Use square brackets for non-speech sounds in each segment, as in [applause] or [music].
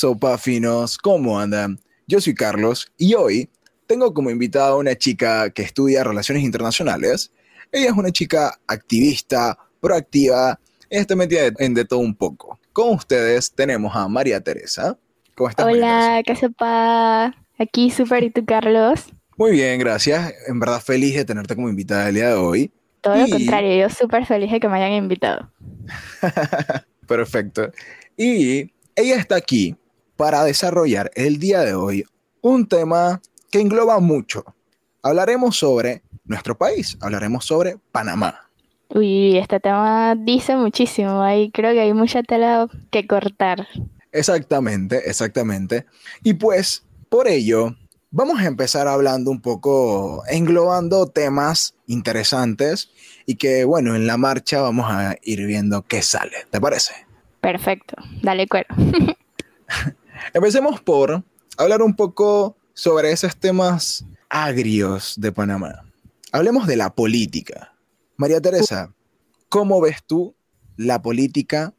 sopa finos? ¿Cómo andan? Yo soy Carlos y hoy tengo como invitada a una chica que estudia relaciones internacionales. Ella es una chica activista, proactiva, ella está metida en de todo un poco. Con ustedes tenemos a María Teresa. ¿Cómo estás? Hola, ¿qué sepa? Aquí súper, ¿y tú, Carlos? Muy bien, gracias. En verdad feliz de tenerte como invitada el día de hoy. Todo lo contrario, yo súper feliz de que me hayan invitado. [laughs] Perfecto. Y ella está aquí para desarrollar el día de hoy un tema que engloba mucho. Hablaremos sobre nuestro país, hablaremos sobre Panamá. Uy, este tema dice muchísimo, ahí creo que hay mucha tela que cortar. Exactamente, exactamente. Y pues, por ello, vamos a empezar hablando un poco, englobando temas interesantes y que, bueno, en la marcha vamos a ir viendo qué sale, ¿te parece? Perfecto, dale cuero. [laughs] Empecemos por hablar un poco sobre esos temas agrios de Panamá. Hablemos de la política. María Teresa, ¿cómo ves tú la política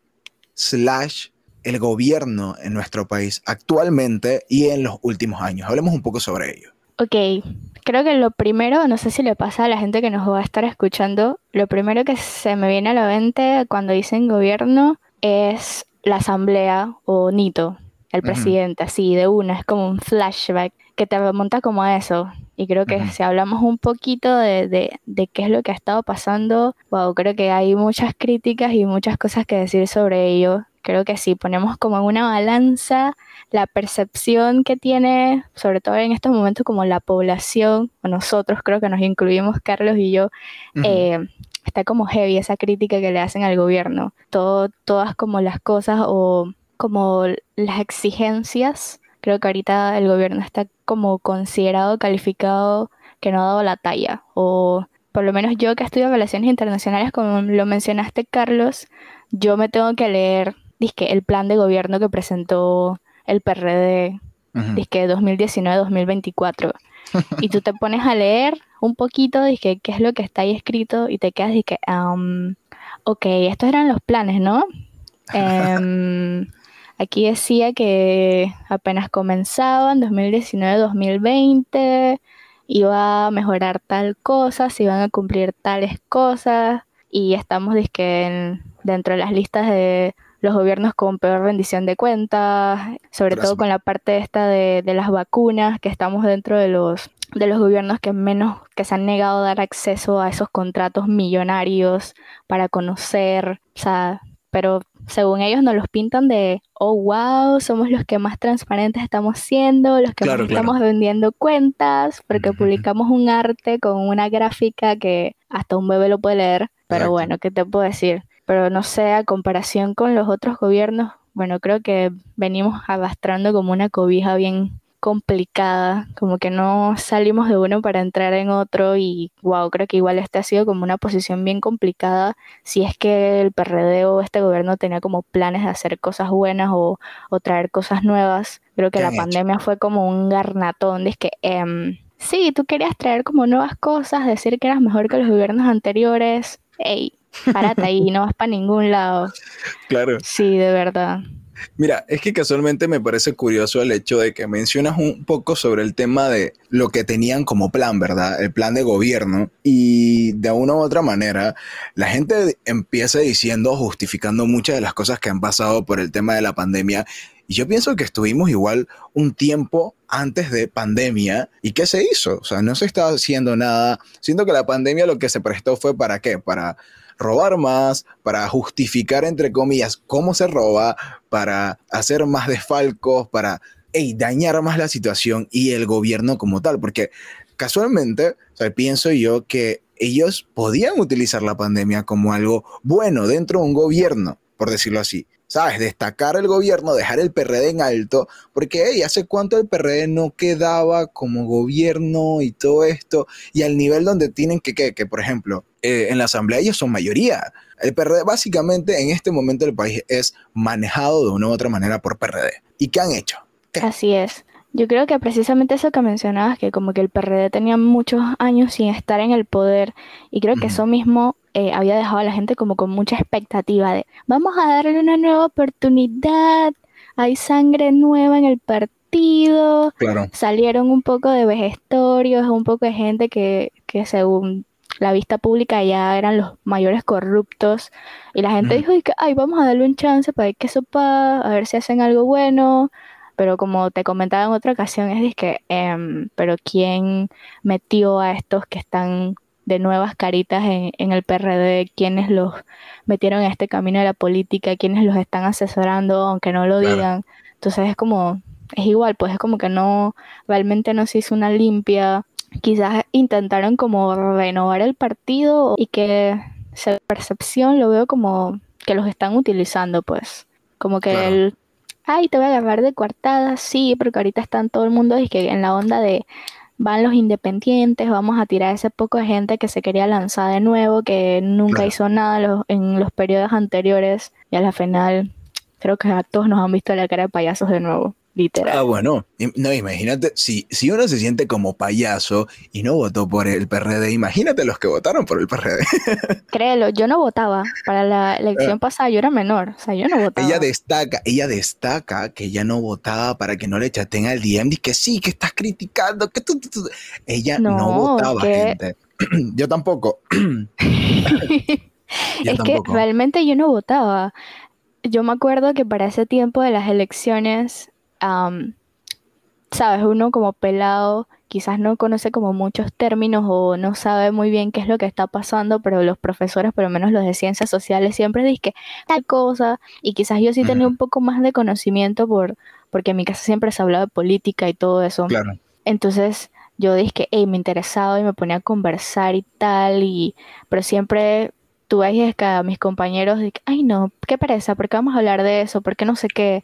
slash el gobierno en nuestro país actualmente y en los últimos años? Hablemos un poco sobre ello. Ok, creo que lo primero, no sé si le pasa a la gente que nos va a estar escuchando, lo primero que se me viene a la mente cuando dicen gobierno es la asamblea o Nito, el presidente, así de una, es como un flashback que te monta como a eso. Y creo que si hablamos un poquito de, de, qué es lo que ha estado pasando, wow, creo que hay muchas críticas y muchas cosas que decir sobre ello. Creo que si ponemos como en una balanza la percepción que tiene, sobre todo en estos momentos, como la población, o nosotros creo que nos incluimos, Carlos y yo, eh, está como heavy esa crítica que le hacen al gobierno. Todo, todas como las cosas o como las exigencias. Creo que ahorita el gobierno está como considerado, calificado, que no ha dado la talla. O por lo menos yo que estudio relaciones internacionales, como lo mencionaste, Carlos, yo me tengo que leer dizque, el plan de gobierno que presentó el PRD, uh 2019-2024. y tú te pones a leer un poquito, dije, qué es lo que está ahí escrito y te quedas, dije, um, ok, estos eran los planes, ¿no? [laughs] Em, aquí decía que apenas comenzaban, 2019-2020, iba a mejorar tal cosa, se iban a cumplir tales cosas y estamos dizque, dentro de las listas de los gobiernos con peor rendición de cuentas, sobre todo con la parte esta de, de, las vacunas, que estamos dentro de los de los gobiernos que menos que se han negado a dar acceso a esos contratos millonarios para conocer, o sea, pero según ellos nos los pintan de, oh, wow, somos los que más transparentes estamos siendo, los que más estamos vendiendo cuentas, porque publicamos un arte con una gráfica que hasta un bebé lo puede leer. Pero bueno, ¿qué te puedo decir? pero no sé, a comparación con los otros gobiernos, bueno, creo que venimos arrastrando como una cobija bien complicada, como que no salimos de uno para entrar en otro y wow, creo que igual este ha sido como una posición bien complicada si es que el PRD o este gobierno tenía como planes de hacer cosas buenas o, traer cosas nuevas. Creo que la pandemia fue como un garnatón, es que em, sí, tú querías traer como nuevas cosas, decir que eras mejor que los gobiernos anteriores, hey, Párate ahí, no vas para ningún lado. [laughs] Claro. Sí, de verdad. Mira, es que casualmente me parece curioso el hecho de que mencionas un poco sobre el tema de lo que tenían como plan, ¿verdad? El plan de gobierno. Y de una u otra manera, la gente empieza diciendo, justificando muchas de las cosas que han pasado por el tema de la pandemia. Y yo pienso que estuvimos igual un tiempo antes de pandemia. ¿Y qué se hizo? O sea, no se estaba haciendo nada. Siento que la pandemia lo que se prestó fue para qué? Para robar más, para justificar, entre comillas, cómo se roba, para hacer más desfalcos, para dañar más la situación y el gobierno como tal, porque casualmente, pienso yo que ellos podían utilizar la pandemia como algo bueno dentro de un gobierno, por decirlo así. ¿Sabes? Destacar el gobierno, dejar el PRD en alto, porque hey, hace cuánto el PRD no quedaba como gobierno y todo esto, y al nivel donde tienen que, que, que por ejemplo, eh, en la asamblea ellos son mayoría. El PRD básicamente en este momento del país es manejado de una u otra manera por PRD. ¿Y qué han hecho? Así es. Yo creo que precisamente eso que mencionabas, que como que el PRD tenía muchos años sin estar en el poder, y creo que eso mismo eh, había dejado a la gente como con mucha expectativa de, vamos a darle una nueva oportunidad hay sangre nueva en el partido. Claro. Salieron un poco de vejestorios, un poco de gente que, que según la vista pública ya eran los mayores corruptos. Y la gente dijo, ay, vamos a darle un chance para ver qué sopa, a ver si hacen algo bueno. Pero como te comentaba en otra ocasión, es que, em, pero ¿quién metió a estos que están de nuevas caritas en, en el PRD? ¿Quiénes los metieron en este camino de la política? ¿Quiénes los están asesorando, aunque no lo digan? Entonces es como, es igual, pues es como que no, realmente no se hizo una limpia quizás intentaron como renovar el partido y que esa percepción lo veo como que los están utilizando, pues. Como que el, ay, te voy a agarrar de coartada, sí, porque ahorita están todo el mundo y que en la onda de van los independientes, vamos a tirar ese poco de gente que se quería lanzar de nuevo, que nunca hizo nada en los periodos anteriores y a la final creo que a todos nos han visto la cara de payasos de nuevo. Literal. Ah, bueno, no, imagínate, si, si uno se siente como payaso y no votó por el PRD, imagínate los que votaron por el PRD. [laughs] Créelo, yo no votaba para la elección ah. pasada, yo era menor, o sea, yo no votaba. Ella destaca, ella destaca que ella no votaba para que no le chaten al DM y que sí, que estás criticando, que tú, ella no, votaba, gente. [clears throat] yo tampoco. [clears throat] [laughs] es que realmente yo no votaba. Yo me acuerdo que para ese tiempo de las elecciones sabes, uno como pelado quizás no conoce como muchos términos o no sabe muy bien qué es lo que está pasando, pero los profesores, por lo menos los de ciencias sociales, siempre dicen que tal cosa, y quizás yo sí tenía un poco más de conocimiento por, porque en mi casa siempre se hablaba de política y todo eso. Claro. Entonces yo dije que hey, me interesaba y me ponía a conversar y tal, y pero siempre tú ves que a mis compañeros, ay no, qué pereza, ¿por qué vamos a hablar de eso? ¿Por qué no sé qué?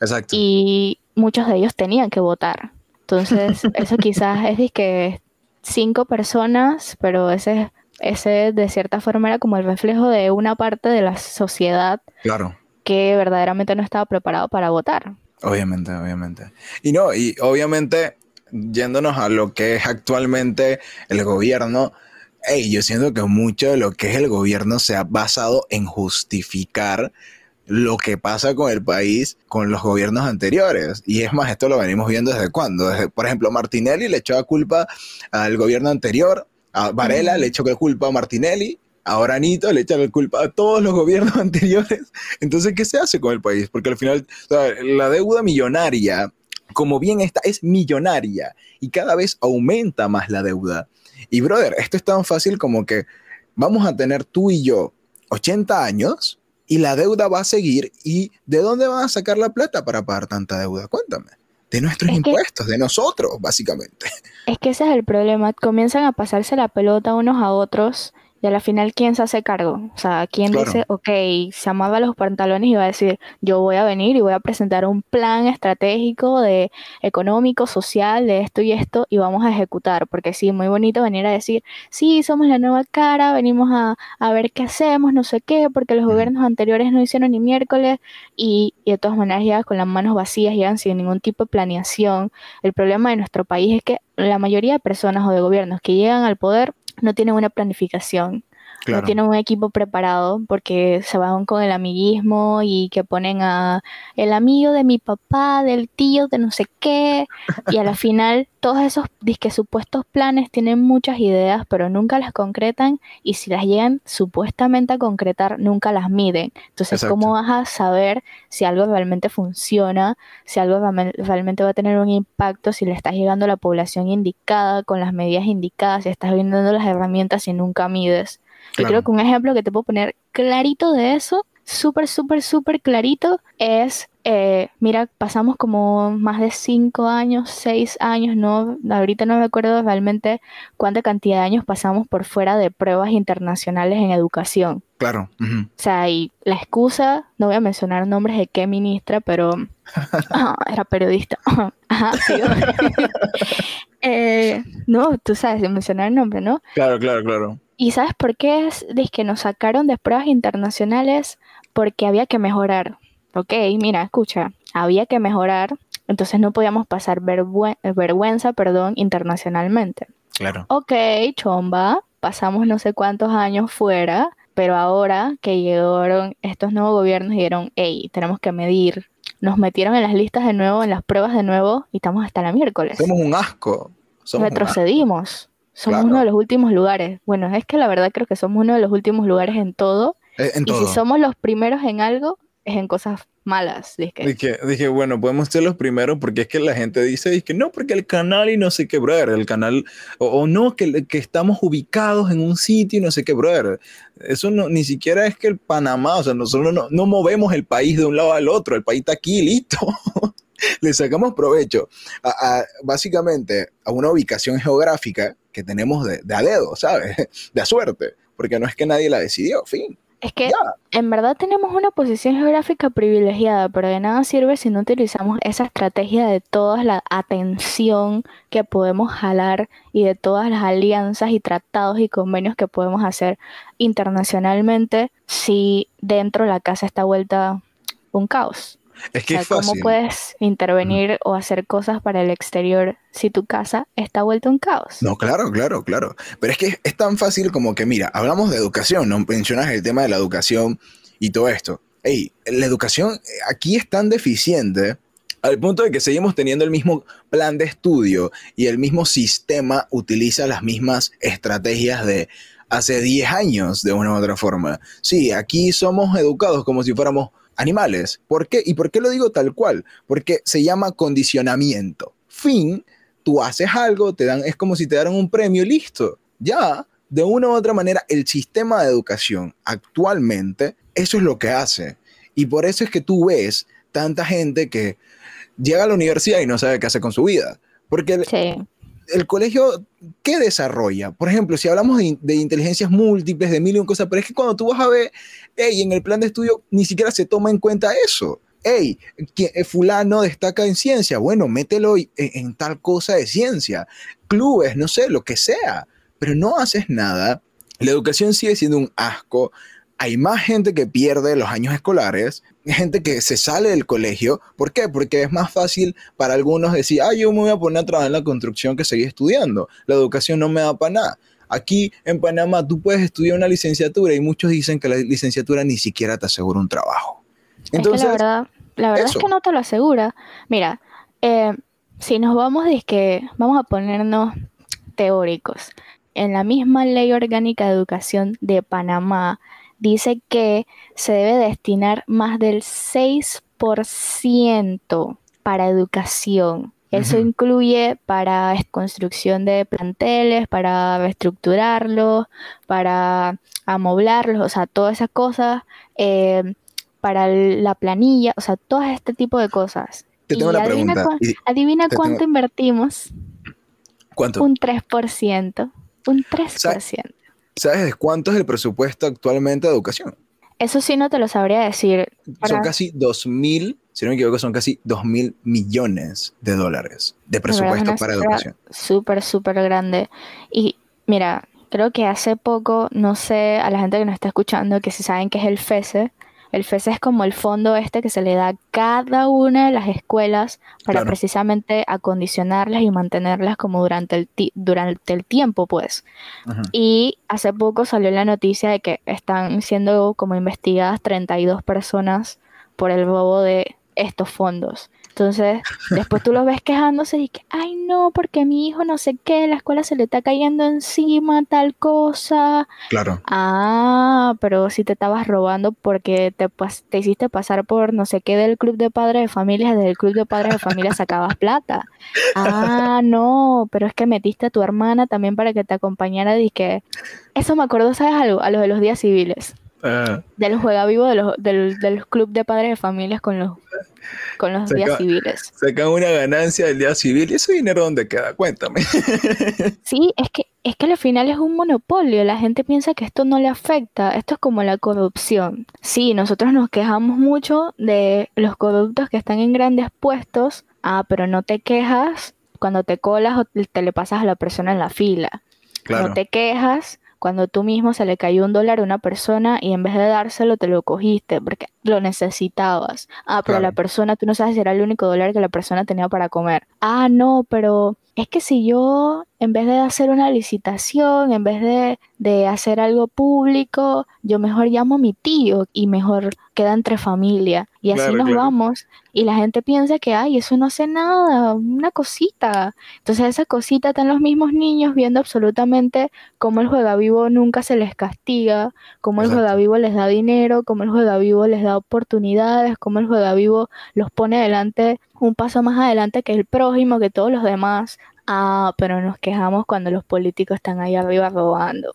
Exacto. Y muchos de ellos tenían que votar. Entonces, [laughs] eso quizás es de que cinco personas, pero ese, ese de cierta forma era como el reflejo de una parte de la sociedad claro. que verdaderamente no estaba preparado para votar. Obviamente, obviamente. Y no, y obviamente, yéndonos a lo que es actualmente el gobierno, hey, yo siento que mucho de lo que es el gobierno se ha basado en justificar lo que pasa con el país con los gobiernos anteriores. Y es más, esto lo venimos viendo desde cuándo. por ejemplo, Martinelli le echó la culpa al gobierno anterior, a Varela le echó la culpa a Martinelli, ahora Anito le echa la culpa a todos los gobiernos [laughs] anteriores. Entonces, ¿qué se hace con el país? Porque al final, la deuda millonaria, como bien está, es millonaria y cada vez aumenta más la deuda. Y brother, esto es tan fácil como que vamos a tener tú y yo 80 años y la deuda va a seguir. ¿Y de dónde van a sacar la plata para pagar tanta deuda? Cuéntame. De nuestros impuestos, de nosotros, básicamente. Es que ese es el problema. Comienzan a pasarse la pelota unos a otros y a la final, ¿quién se hace cargo? O sea, ¿quién dice, ok, se amaba los pantalones y va a decir, yo voy a venir y voy a presentar un plan estratégico de económico, social, de esto y esto, y vamos a ejecutar? Porque sí, muy bonito venir a decir, sí, somos la nueva cara, venimos a, a ver qué hacemos, no sé qué, porque los gobiernos anteriores no hicieron ni miércoles, y, y de todas maneras llegan con las manos vacías, llegan sin ningún tipo de planeación. El problema de nuestro país es que la mayoría de personas o de gobiernos que llegan al poder no tienen una planificación, no tienen un equipo preparado porque se van con el amiguismo y que ponen a el amigo de mi papá, del tío, de no sé qué, y a la [laughs] final todos esos disque supuestos planes tienen muchas ideas, pero nunca las concretan y si las llegan supuestamente a concretar, nunca las miden. Entonces, ¿cómo vas a saber si algo realmente funciona, si algo realmente va a tener un impacto, si le estás llegando a la población indicada, con las medidas indicadas, si estás viendo las herramientas y nunca mides? Yo creo que un ejemplo que te puedo poner clarito de eso, súper, súper, súper clarito, es, eh, mira, pasamos como más de cinco años, seis años, no, ahorita no me acuerdo realmente cuánta cantidad de años pasamos por fuera de pruebas internacionales en educación. Claro. O sea, y la excusa, no voy a mencionar nombres de qué ministra, pero [laughs] ah, era periodista. [laughs] Ajá, [laughs] eh, no, tú sabes mencionar el nombre, ¿no? Claro, claro, claro. ¿Y sabes por qué es de que nos sacaron de pruebas internacionales? Porque había que mejorar. Ok, mira, escucha, había que mejorar, entonces no podíamos pasar vergüenza, perdón, internacionalmente. Claro. Ok, chomba, pasamos no sé cuántos años fuera, pero ahora que llegaron estos nuevos gobiernos dijeron, hey, tenemos que medir nos metieron en las listas de nuevo, en las pruebas de nuevo, y estamos hasta la miércoles. Somos un asco. Retrocedimos. Somos uno de los últimos lugares. Bueno, es que la verdad creo que somos uno de los últimos lugares en todo. Eh, en todo. Y si somos los primeros en algo, es en cosas malas. Dije. Dije, bueno, podemos ser los primeros porque es que la gente dice, que no, porque el canal y no sé qué, brother, el canal, o, no, que, que, estamos ubicados en un sitio y no sé qué, brother. Eso no, ni siquiera es que el Panamá, o sea, nosotros no, no movemos el país de un lado al otro, el país está aquí, listo. [laughs] Le sacamos provecho a, básicamente a una ubicación geográfica que tenemos de, de a dedo, ¿sabes? [laughs] De a suerte, porque no es que nadie la decidió, fin. Es que en verdad tenemos una posición geográfica privilegiada, pero de nada sirve si no utilizamos esa estrategia de toda la atención que podemos jalar y de todas las alianzas y tratados y convenios que podemos hacer internacionalmente si dentro de la casa está vuelta un caos. Es que ¿Cómo puedes intervenir o hacer cosas para el exterior si tu casa está vuelta un caos? No, claro, claro, claro. Pero es que es tan fácil como que, mira, hablamos de educación, no mencionas el tema de la educación y todo esto. Ey, la educación aquí es tan deficiente al punto de que seguimos teniendo el mismo plan de estudio y el mismo sistema utiliza las mismas estrategias de hace 10 años de una u otra forma. Sí, aquí somos educados como si fuéramos animales. ¿Por qué? ¿Y por qué lo digo tal cual? Porque se llama condicionamiento. Fin, tú haces algo, te dan, es como si te dieran un premio, listo. Ya, de una u otra manera, el sistema de educación actualmente, eso es lo que hace. Y por eso es que tú ves tanta gente que llega a la universidad y no sabe qué hacer con su vida. Porque el colegio, ¿qué desarrolla? Por ejemplo, si hablamos de, inteligencias múltiples, de mil y un cosas, pero es que cuando tú vas a ver, hey, en el plan de estudio ni siquiera se toma en cuenta eso. Hey, eh, fulano destaca en ciencia, bueno, mételo en, tal cosa de ciencia, clubes, no sé, lo que sea, pero no haces nada. La educación sigue siendo un asco, hay más gente que pierde los años escolares, gente que se sale del colegio. ¿Por qué? Porque es más fácil para algunos decir, ah, yo me voy a poner a trabajar en la construcción que seguir estudiando. La educación no me da para nada. Aquí en Panamá tú puedes estudiar una licenciatura y muchos dicen que la licenciatura ni siquiera te asegura un trabajo. Entonces, la verdad, la verdad es que no te lo asegura. Mira, eh, si nos vamos de que vamos a ponernos teóricos, en la misma ley orgánica de educación de Panamá dice que se debe destinar más del 6% para educación. Eso incluye para construcción de planteles, para estructurarlos, para amoblarlos, o sea, todas esas cosas, eh, para la planilla, o sea, todo este tipo de cosas. Te tengo adivina pregunta. adivina cuánto invertimos. ¿Cuánto? Un 3%. Un 3%. ¿Sabes cuánto es el presupuesto actualmente de educación? Eso sí no te lo sabría decir. Son casi 2 mil, si no me equivoco, son casi 2 mil millones de dólares de presupuesto para educación. Súper, súper grande. Y mira, creo que hace poco, no sé, a la gente que nos está escuchando, que si saben que es el FESE, el FES es como el fondo este que se le da a cada una de las escuelas para precisamente acondicionarlas y mantenerlas como durante el, durante el tiempo, pues. Y hace poco salió la noticia de que están siendo como investigadas 32 personas por el robo de estos fondos. Entonces, después tú lo ves quejándose y que, ay no, porque mi hijo no sé qué, la escuela se le está cayendo encima, tal cosa. Claro. Ah, pero si te estabas robando porque te, te hiciste pasar por no sé qué del club de padres de familia, del club de padres de familia sacabas plata. Ah, no, pero es que metiste a tu hermana también para que te acompañara y que... Eso me acuerdo, ¿sabes algo? A los de los días civiles. Ah. Del juega vivo de los, del, del club de padres de familias con los con los días civiles. Sacan una ganancia del día civil y ese dinero dónde queda, cuéntame. [laughs] Sí, es que es que al final es un monopolio, la gente piensa que esto no le afecta, esto es como la corrupción. Sí, nosotros nos quejamos mucho de los corruptos que están en grandes puestos, ah, pero no te quejas cuando te colas o te le pasas a la persona en la fila. No te quejas cuando tú mismo se le cayó un dólar a una persona y en vez de dárselo te lo cogiste porque lo necesitabas. Ah, pero la persona, tú no sabes si era el único dólar que la persona tenía para comer. Ah, no, pero es que si yo en vez de hacer una licitación, en vez de, de hacer algo público, yo mejor llamo a mi tío y mejor queda entre familia. Y así nos vamos. Y la gente piensa que, ay, eso no hace nada, una cosita. Entonces esa cosita están los mismos niños viendo absolutamente cómo el juega vivo nunca se les castiga, cómo el juega vivo les da dinero, cómo el juega vivo les da oportunidades, cómo el juega vivo los pone adelante, un paso más adelante que el prójimo, que todos los demás. Ah, pero nos quejamos cuando los políticos están ahí arriba robando.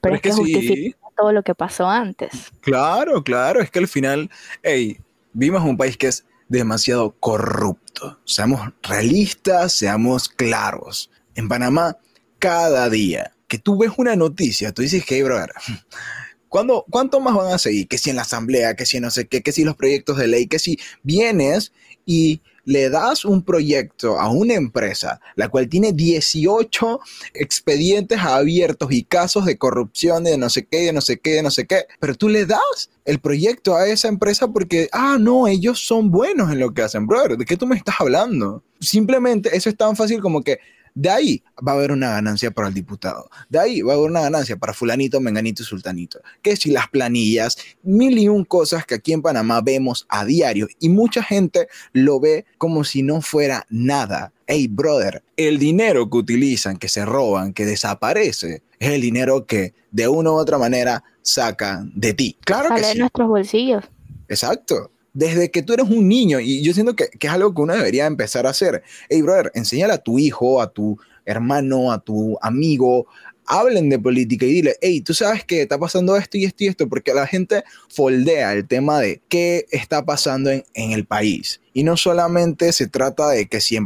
Pero, es que, justifica todo lo que pasó antes. Claro, claro, es que al final, hey, vimos un país que es demasiado corrupto. Seamos realistas, seamos claros. En Panamá, cada día que tú ves una noticia, tú dices, hey, brother, [laughs] ¿cuándo, ¿cuánto más van a seguir? Que si en la asamblea, que si no sé qué, que si los proyectos de ley, que si vienes y le das un proyecto a una empresa, la cual tiene 18 expedientes abiertos y casos de corrupción de no sé qué, de no sé qué, de no sé qué, pero tú le das el proyecto a esa empresa porque, ah, no, ellos son buenos en lo que hacen, brother, ¿de qué tú me estás hablando? Simplemente eso es tan fácil como que de ahí va a haber una ganancia para el diputado. De ahí va a haber una ganancia para fulanito, menganito y sultanito. Que si las planillas, mil y un cosas que aquí en Panamá vemos a diario y mucha gente lo ve como si no fuera nada. Hey, brother, el dinero que utilizan, que se roban, que desaparece, es el dinero que de una u otra manera sacan de ti. Claro que sí. de nuestros bolsillos. Exacto desde que tú eres un niño, y yo siento que, es algo que uno debería empezar a hacer. Hey, brother, enséñale a tu hijo, a tu hermano, a tu amigo, hablen de política y dile, hey, tú sabes que está pasando esto y esto y esto, porque la gente foldea el tema de qué está pasando en, el país. Y no solamente se trata de que si,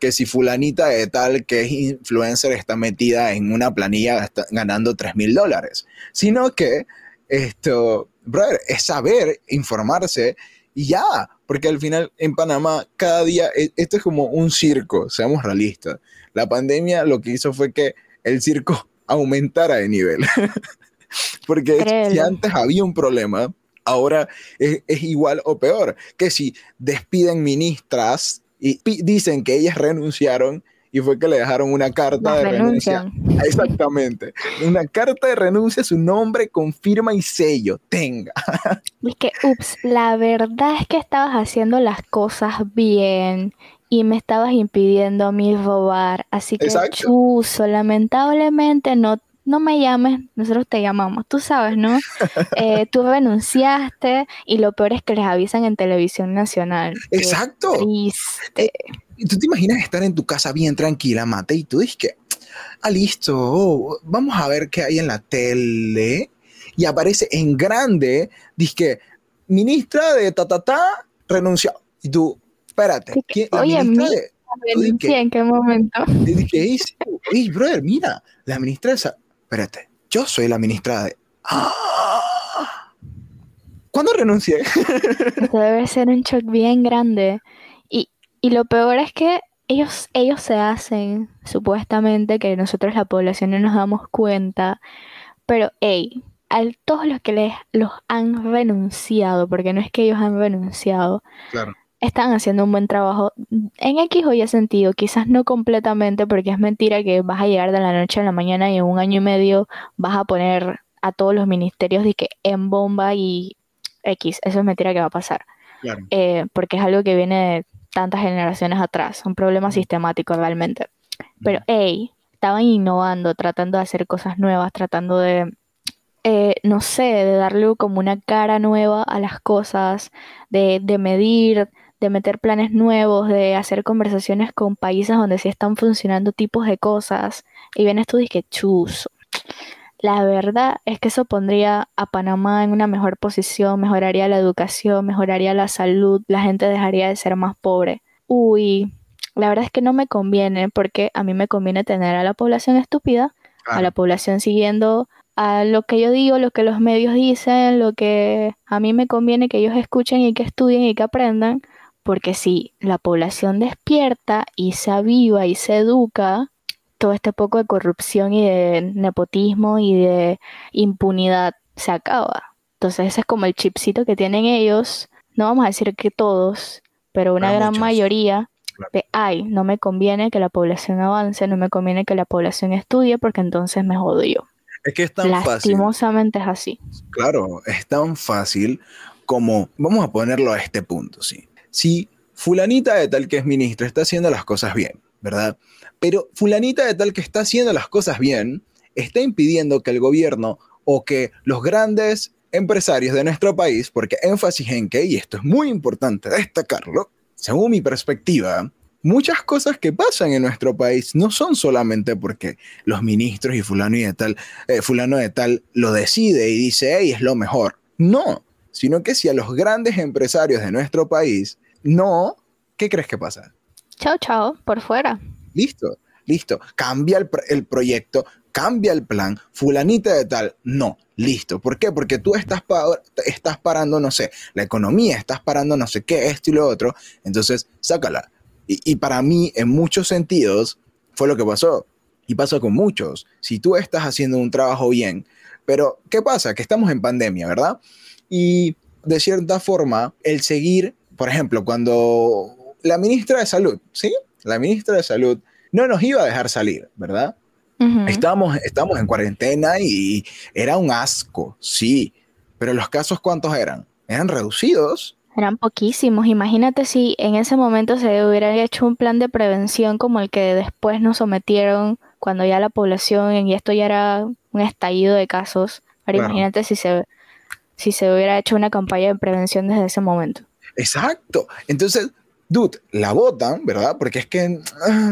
que si fulanita de tal que es influencer está metida en una planilla ganando 3 mil dólares, sino que esto, brother, es saber, informarse y ya, porque al final en Panamá cada día, e, esto es como un circo, seamos realistas. La pandemia lo que hizo fue que el circo [laughs] aumentara de nivel. [laughs] porque si antes había un problema, ahora es, es, igual o peor. Que si despiden ministras y dicen que ellas renunciaron y fue que le dejaron una carta de renuncia. [laughs] Exactamente. Una carta de renuncia, su nombre con firma y sello. Tenga. [laughs] Es que, ups, la verdad es que estabas haciendo las cosas bien y me estabas impidiendo a mí robar. Así que, chuso, lamentablemente no no me llames, nosotros te llamamos, tú sabes, ¿no? [laughs] Eh, tú renunciaste y lo peor es que les avisan en televisión nacional. Exacto. triste. Y tú te imaginas estar en tu casa bien tranquila, mate, y tú dices que, ah, listo, oh, vamos a ver qué hay en la tele. Y aparece en grande, dice que, ministra de ta, ta, ta, renunció. Y tú, espérate, ¿quién, la Oye, ministra de, ¿En qué momento? Y dije, hey, brother, mira, la ministra espérate, yo soy la ministra de... ¡Ah! ¿Cuándo renuncié? [laughs] Esto debe ser un shock bien grande. Y lo peor es que ellos, ellos se hacen, supuestamente, que nosotros la población no nos damos cuenta, pero hey, a todos los que les los han renunciado, porque no es que ellos han renunciado, están haciendo un buen trabajo. En X o Y sentido, quizás no completamente, porque es mentira que vas a llegar de la noche a la mañana y en un año y medio vas a poner a todos los ministerios de que en bomba y X, eso es mentira que va a pasar. Eh, porque es algo que viene de tantas generaciones atrás, un problema sistemático realmente. Pero, hey, estaban innovando, tratando de hacer cosas nuevas, tratando de, eh, no sé, de darle como una cara nueva a las cosas, de, de medir, de meter planes nuevos, de hacer conversaciones con países donde sí están funcionando tipos de cosas. Y vienes tú y que chuzo. La verdad es que eso pondría a Panamá en una mejor posición, mejoraría la educación, mejoraría la salud, la gente dejaría de ser más pobre. Uy, la verdad es que no me conviene porque a mí me conviene tener a la población estúpida, a la población siguiendo a lo que yo digo, lo que los medios dicen, lo que a mí me conviene que ellos escuchen y que estudien y que aprendan, porque si la población despierta y se aviva y se educa, todo este poco de corrupción y de nepotismo y de impunidad se acaba. Entonces ese es como el chipcito que tienen ellos, no vamos a decir que todos, pero una gran mayoría de, ay, no me conviene que la población avance, no me conviene que la población estudie porque entonces me jodio. Es que es tan Lastimosamente es así. Claro, es tan fácil como, vamos a ponerlo a este punto, sí. Si fulanita de tal que es ministra está haciendo las cosas bien, ¿verdad? Pero fulanita de tal que está haciendo las cosas bien está impidiendo que el gobierno o que los grandes empresarios de nuestro país, porque énfasis en que, y esto es muy importante destacarlo, según mi perspectiva, muchas cosas que pasan en nuestro país no son solamente porque los ministros y fulano de tal, eh, fulano de tal lo decide y dice, hey, es lo mejor. No, sino que si a los grandes empresarios de nuestro país no, ¿qué crees que pasa? Chao, chao, por fuera. Listo, listo. Cambia el, el proyecto, cambia el plan, fulanita de tal, no, listo. ¿Por qué? Porque tú estás, estás parando, no sé, la economía, estás parando no sé qué, esto y lo otro, entonces sácala. Y, para mí, en muchos sentidos, fue lo que pasó. Y pasó con muchos. Si tú estás haciendo un trabajo bien, pero ¿qué pasa? Que estamos en pandemia, ¿verdad? Y de cierta forma, el seguir, por ejemplo, cuando la ministra de Salud, ¿sí? La ministra de Salud no nos iba a dejar salir, ¿verdad? Estábamos, en cuarentena y era un asco, sí, pero los casos cuántos eran? Eran reducidos. Eran poquísimos. Imagínate si en ese momento se hubiera hecho un plan de prevención como el que después nos sometieron cuando ya la población, y esto ya era un estallido de casos. Ahora imagínate si se, si se hubiera hecho una campaña de prevención desde ese momento. Exacto. Entonces, dude, la votan, ¿verdad? Porque es que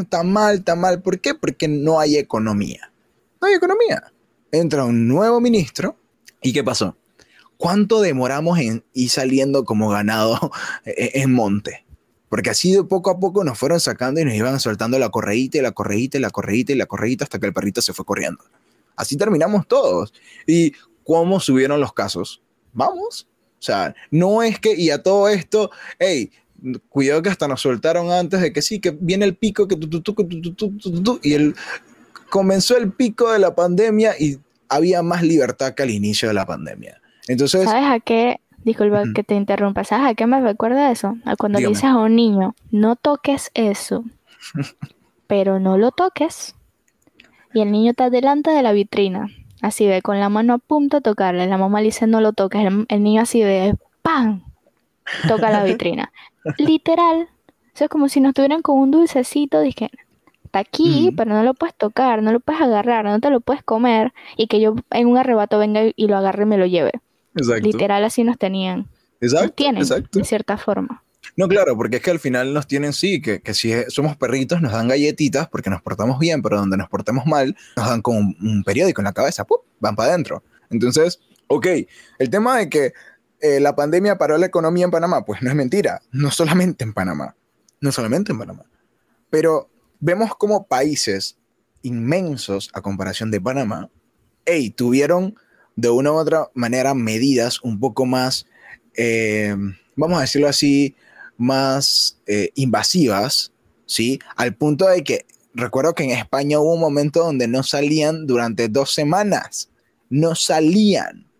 está mal, está mal. ¿Por qué? Porque no hay economía. No hay economía. Entra un nuevo ministro y ¿qué pasó? ¿Cuánto demoramos en ir saliendo como ganado [laughs] en monte? Porque así de poco a poco nos fueron sacando y nos iban soltando la correíta y la correíta y la correíta y la correíta hasta que el perrito se fue corriendo. Así terminamos todos. ¿Y cómo subieron los casos? Vamos. O sea, no es que, y a todo esto, hey, cuidado que hasta nos soltaron antes de que sí, que viene el pico, que y el, comenzó el pico de la pandemia y había más libertad que al inicio de la pandemia. Entonces... ¿Sabes a qué? Disculpa que te interrumpa. ¿Sabes a qué me recuerda eso? A cuando dices a un niño, no toques eso, [laughs] pero no lo toques. Y el niño está delante de la vitrina, así ve, con la mano a punto de tocarle. La mamá le dice, no lo toques. El, el niño así de, ¡pam! Toca la [laughs] vitrina. Literal. Eso es como si nos tuvieran con un dulcecito, dije, está aquí, pero no lo puedes tocar, no lo puedes agarrar, no te lo puedes comer, y que yo en un arrebato venga y lo agarre y me lo lleve. Exacto. Literal, así nos tenían. Exacto. Nos tienen, de cierta forma. No, claro, porque es que al final nos tienen, sí, que, que, si somos perritos nos dan galletitas porque nos portamos bien, pero donde nos portemos mal, nos dan con un, periódico en la cabeza, ¡pum! van para adentro. Entonces, ok, el tema de que eh, la pandemia paró la economía en Panamá. Pues no es mentira, no solamente en Panamá, no solamente en Panamá. Pero vemos como países inmensos a comparación de Panamá, hey, tuvieron de una u otra manera medidas un poco más, eh, vamos a decirlo así, más eh, invasivas, ¿sí? Al punto de que recuerdo que en España hubo un momento donde no salían durante dos semanas, no salían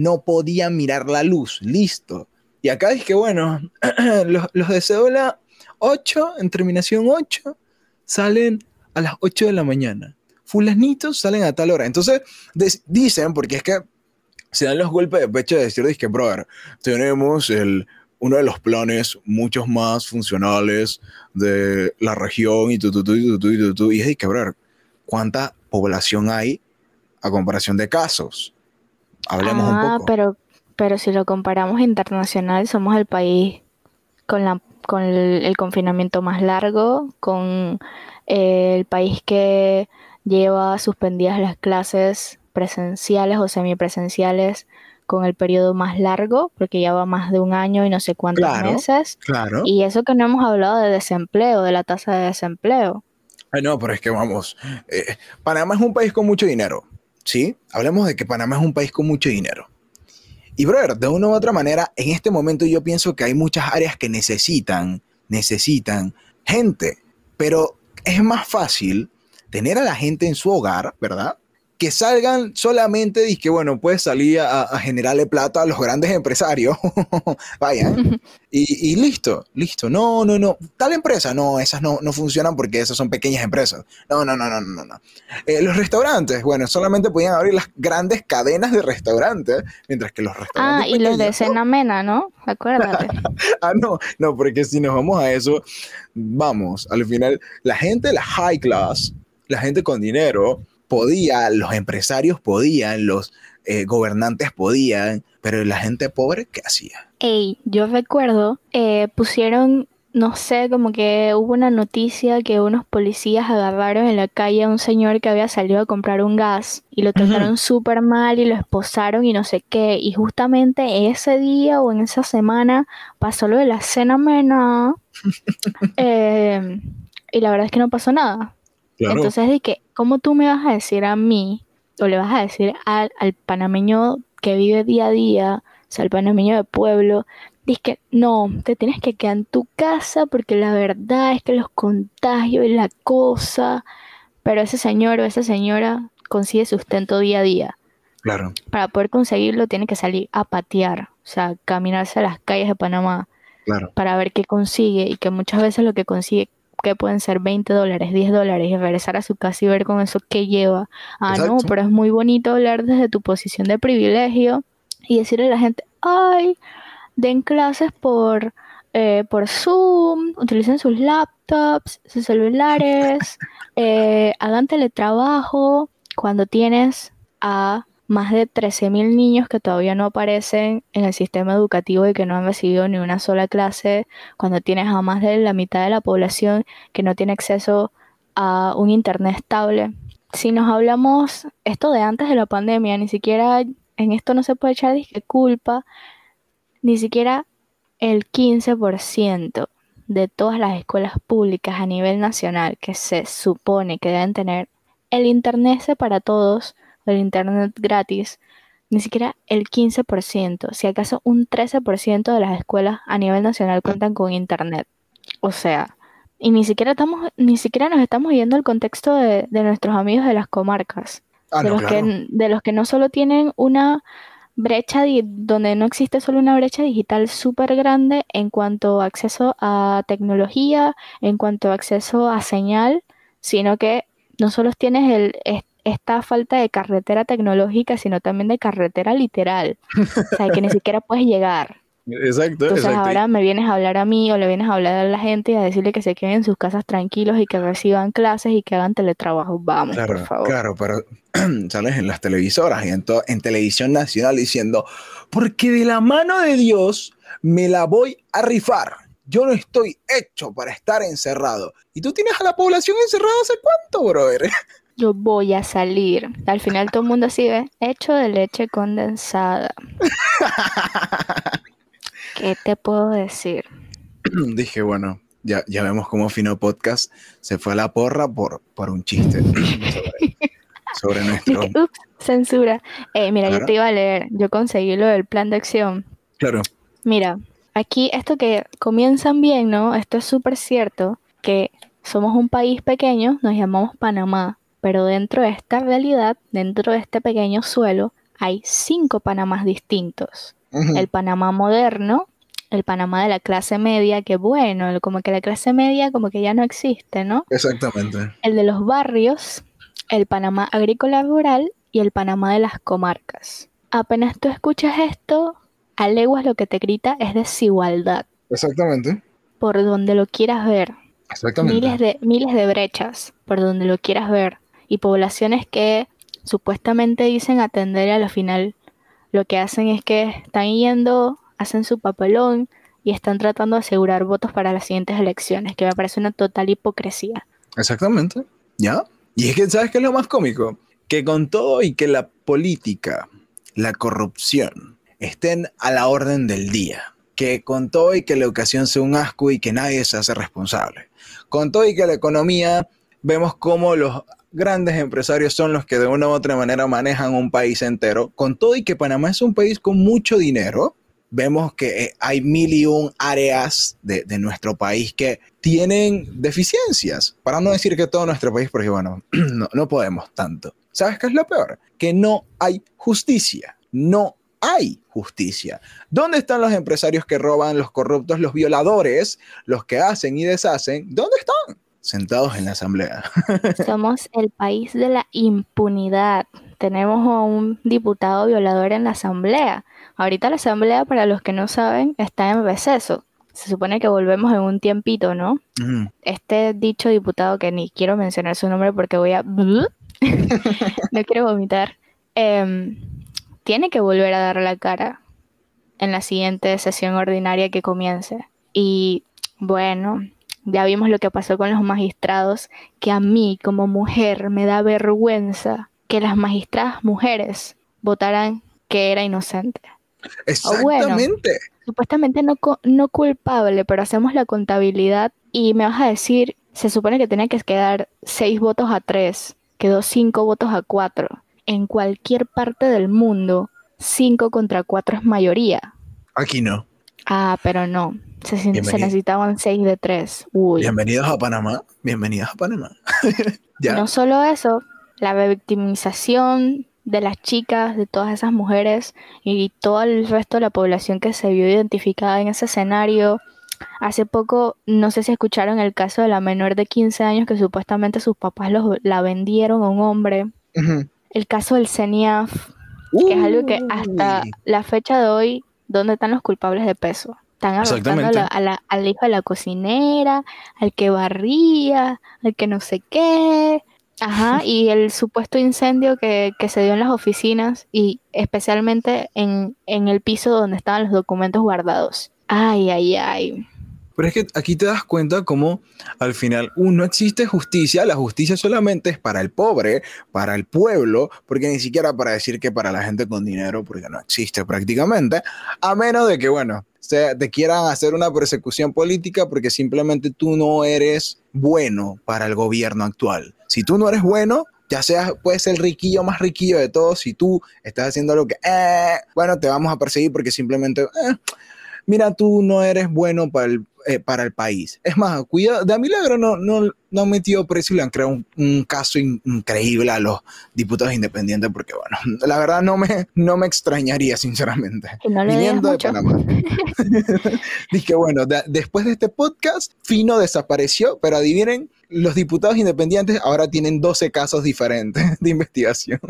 no podía mirar la luz, listo. Y acá es que, bueno, [clears throat] los, los de cédula 8, en terminación 8, salen a las 8 de la mañana. Fulanitos salen a tal hora. Entonces, dicen, porque es que se dan los golpes de pecho de decir, que, brother, tenemos el, uno de los planes muchos más funcionales de la región y tú, tú, tú, y tú, y tú, y es que, brother, ¿cuánta población hay a comparación de casos? Hablemos un ah, poco. Pero, pero si lo comparamos internacional, somos el país con, la, con el, confinamiento más largo, con eh, el país que lleva suspendidas las clases presenciales o semipresenciales con el periodo más largo, porque ya va más de un año y no sé cuántos meses. Claro. Y eso que no hemos hablado de desempleo, de la tasa de desempleo. Ay, no, pero es que vamos, eh, Panamá es un país con mucho dinero. ¿sí? Hablemos de que Panamá es un país con mucho dinero. Y, brother, de una u otra manera, en este momento yo pienso que hay muchas áreas que necesitan, necesitan gente, pero es más fácil tener a la gente en su hogar, ¿verdad? Que salgan solamente y que, bueno, puedes salir a, generarle plata a los grandes empresarios. [laughs] Vaya. Y, listo, listo. No, no, no. Tal empresa, no, esas no, no funcionan porque esas son pequeñas empresas. No, no, no, no, no, no. Eh, los restaurantes, bueno, solamente podían abrir las grandes cadenas de restaurantes, mientras que los restaurantes. Ah, y los de cena mena, ¿no? Acuérdate. [laughs] ah, no, no, porque si nos vamos a eso, vamos, al final, la gente, la high class, la gente con dinero, podía, los empresarios podían, los eh, gobernantes podían, pero la gente pobre, ¿qué hacía? Ey, yo recuerdo, eh, pusieron, no sé, como que hubo una noticia que unos policías agarraron en la calle a un señor que había salido a comprar un gas y lo trataron súper mal y lo esposaron y no sé qué. Y justamente ese día o en esa semana pasó lo de la cena mena. [laughs] Eh, y la verdad es que no pasó nada. Entonces, de que, ¿cómo tú me vas a decir a mí, o le vas a decir al, panameño que vive día a día, o sea, al panameño de pueblo, dice que no, te tienes que quedar en tu casa porque la verdad es que los contagios y la cosa, pero ese señor o esa señora consigue sustento día a día. Claro. Para poder conseguirlo tiene que salir a patear, o sea, caminarse a las calles de Panamá. Claro. Para ver qué consigue y que muchas veces lo que consigue que pueden ser 20 dólares, 10 dólares y regresar a su casa y ver con eso qué lleva. Ah, no, pero es muy bonito hablar desde tu posición de privilegio y decirle a la gente, ay, den clases por, eh, por Zoom, utilicen sus laptops, sus celulares, [laughs] eh, hagan teletrabajo cuando tienes a más de 13.000 niños que todavía no aparecen en el sistema educativo y que no han recibido ni una sola clase, cuando tienes a más de la mitad de la población que no tiene acceso a un internet estable. Si nos hablamos esto de antes de la pandemia, ni siquiera en esto no se puede echar disque culpa, ni siquiera el 15% de todas las escuelas públicas a nivel nacional que se supone que deben tener el internet para todos, del Internet gratis, ni siquiera el 15%, si acaso un 13% de las escuelas a nivel nacional cuentan con Internet. O sea, y ni siquiera, estamos, ni siquiera nos estamos yendo al contexto de, nuestros amigos de las comarcas, ah, de, los que, de los que no solo tienen una brecha donde no existe solo una brecha digital súper grande en cuanto a acceso a tecnología, en cuanto a acceso a señal, sino que no solo tienes el, esta falta de carretera tecnológica, sino también de carretera literal. o sea, que ni siquiera [laughs] puedes llegar. Exacto, Entonces ahora me vienes a hablar a mí o le vienes a hablar a la gente y a decirle que se queden en sus casas tranquilos y que reciban clases y que hagan teletrabajo. Vamos, claro, por favor. Claro, pero [clears throat] sales en las televisoras y en, en televisión nacional diciendo, porque de la mano de Dios me la voy a rifar. Yo no estoy hecho para estar encerrado. Y tú tienes a la población encerrada hace cuánto, brother. [laughs] yo voy a salir. Al final todo el mundo sigue hecho de leche condensada. [laughs] ¿Qué te puedo decir? [clears throat] Dije, bueno, ya, ya vemos cómo Fino Podcast se fue a la porra por, por un chiste sobre, nuestro... [laughs] Ups, censura. Eh, mira, yo te iba a leer. Yo conseguí lo del plan de acción. Claro. Mira, aquí esto que comienzan bien, ¿no? Esto es súper cierto, que somos un país pequeño, nos llamamos Panamá, pero dentro de esta realidad, dentro de este pequeño suelo, hay cinco Panamás distintos. El Panamá moderno, el Panamá de la clase media, que bueno, como que la clase media como que ya no existe, ¿no? Exactamente. El de los barrios, el Panamá agrícola rural y el Panamá de las comarcas. Apenas tú escuchas esto, a leguas lo que te grita es desigualdad. Exactamente. Por donde lo quieras ver. Exactamente. Miles de, miles de brechas, por donde lo quieras ver y poblaciones que supuestamente dicen atender a la final lo que hacen es que están yendo, hacen su papelón y están tratando de asegurar votos para las siguientes elecciones, que me parece una total hipocresía. Exactamente, ¿ya? Y es que, ¿sabes qué es lo más cómico? Que con todo y que la política, la corrupción, estén a la orden del día, que con todo y que la educación sea un asco y que nadie se hace responsable, con todo y que la economía vemos cómo los grandes empresarios son los que de una u otra manera manejan un país entero. Con todo y que Panamá es un país con mucho dinero, vemos que eh, hay mil y un áreas de, nuestro país que tienen deficiencias. Para no decir que todo nuestro país, porque bueno, [clears throat] no, podemos tanto. ¿Sabes qué es lo peor? Que no hay justicia. No hay justicia. ¿Dónde están los empresarios que roban, los corruptos, los violadores, los que hacen y deshacen? ¿Dónde están? Sentados en la asamblea. [laughs] Somos el país de la impunidad. Tenemos a un diputado violador en la asamblea. Ahorita la asamblea, para los que no saben, está en receso. Se supone que volvemos en un tiempito, ¿no? Este dicho diputado, que ni quiero mencionar su nombre porque voy a... [laughs] no quiero vomitar. Em, tiene que volver a dar la cara en la siguiente sesión ordinaria que comience. Y bueno, ya vimos lo que pasó con los magistrados, que a mí como mujer me da vergüenza que las magistradas mujeres votaran que era inocente. Exactamente. supuestamente no, no culpable, pero hacemos la contabilidad y me vas a decir, se supone que tenía que quedar seis votos a tres, quedó cinco votos a cuatro. En cualquier parte del mundo, cinco contra cuatro es mayoría. Aquí no. Ah, pero no. Se, necesitaban seis de tres. Bienvenidos a Panamá. Bienvenidos a Panamá. [laughs] No solo eso, la victimización de las chicas, de todas esas mujeres y todo el resto de la población que se vio identificada en ese escenario. Hace poco, no sé si escucharon el caso de la menor de 15 años que supuestamente sus papás la vendieron a un hombre. El caso del CENIAF, que es algo que hasta la fecha de hoy, ¿dónde están los culpables de peso? Están arrestando a la, al hijo de la cocinera, al que barría, al que no sé qué. Ajá, [laughs] y el supuesto incendio que, se dio en las oficinas y especialmente en, en el piso donde estaban los documentos guardados. Ay, ay, ay. Pero es que aquí te das cuenta cómo al final uh, no existe justicia, la justicia solamente es para el pobre, para el pueblo, porque ni siquiera para decir que para la gente con dinero, porque no existe prácticamente, a menos de que, bueno, se, te quieran hacer una persecución política porque simplemente tú no eres bueno para el gobierno actual. Si tú no eres bueno, ya seas, puedes ser el riquillo más riquillo de todos, si tú estás haciendo algo que, eh, bueno, te vamos a perseguir porque simplemente, eh, mira, tú no eres bueno para el, eh, para el país. Es más, cuidado, de milagro no, no, no han metido precio y le han creado un, caso increíble a los diputados independientes, porque bueno, [laughs] la verdad no me, no me extrañaría, sinceramente. No Viniendo de Panamá. [laughs] [laughs] Dije, bueno, después de este podcast, Fino desapareció, pero adivinen, los diputados independientes ahora tienen 12 casos diferentes [laughs] de investigación.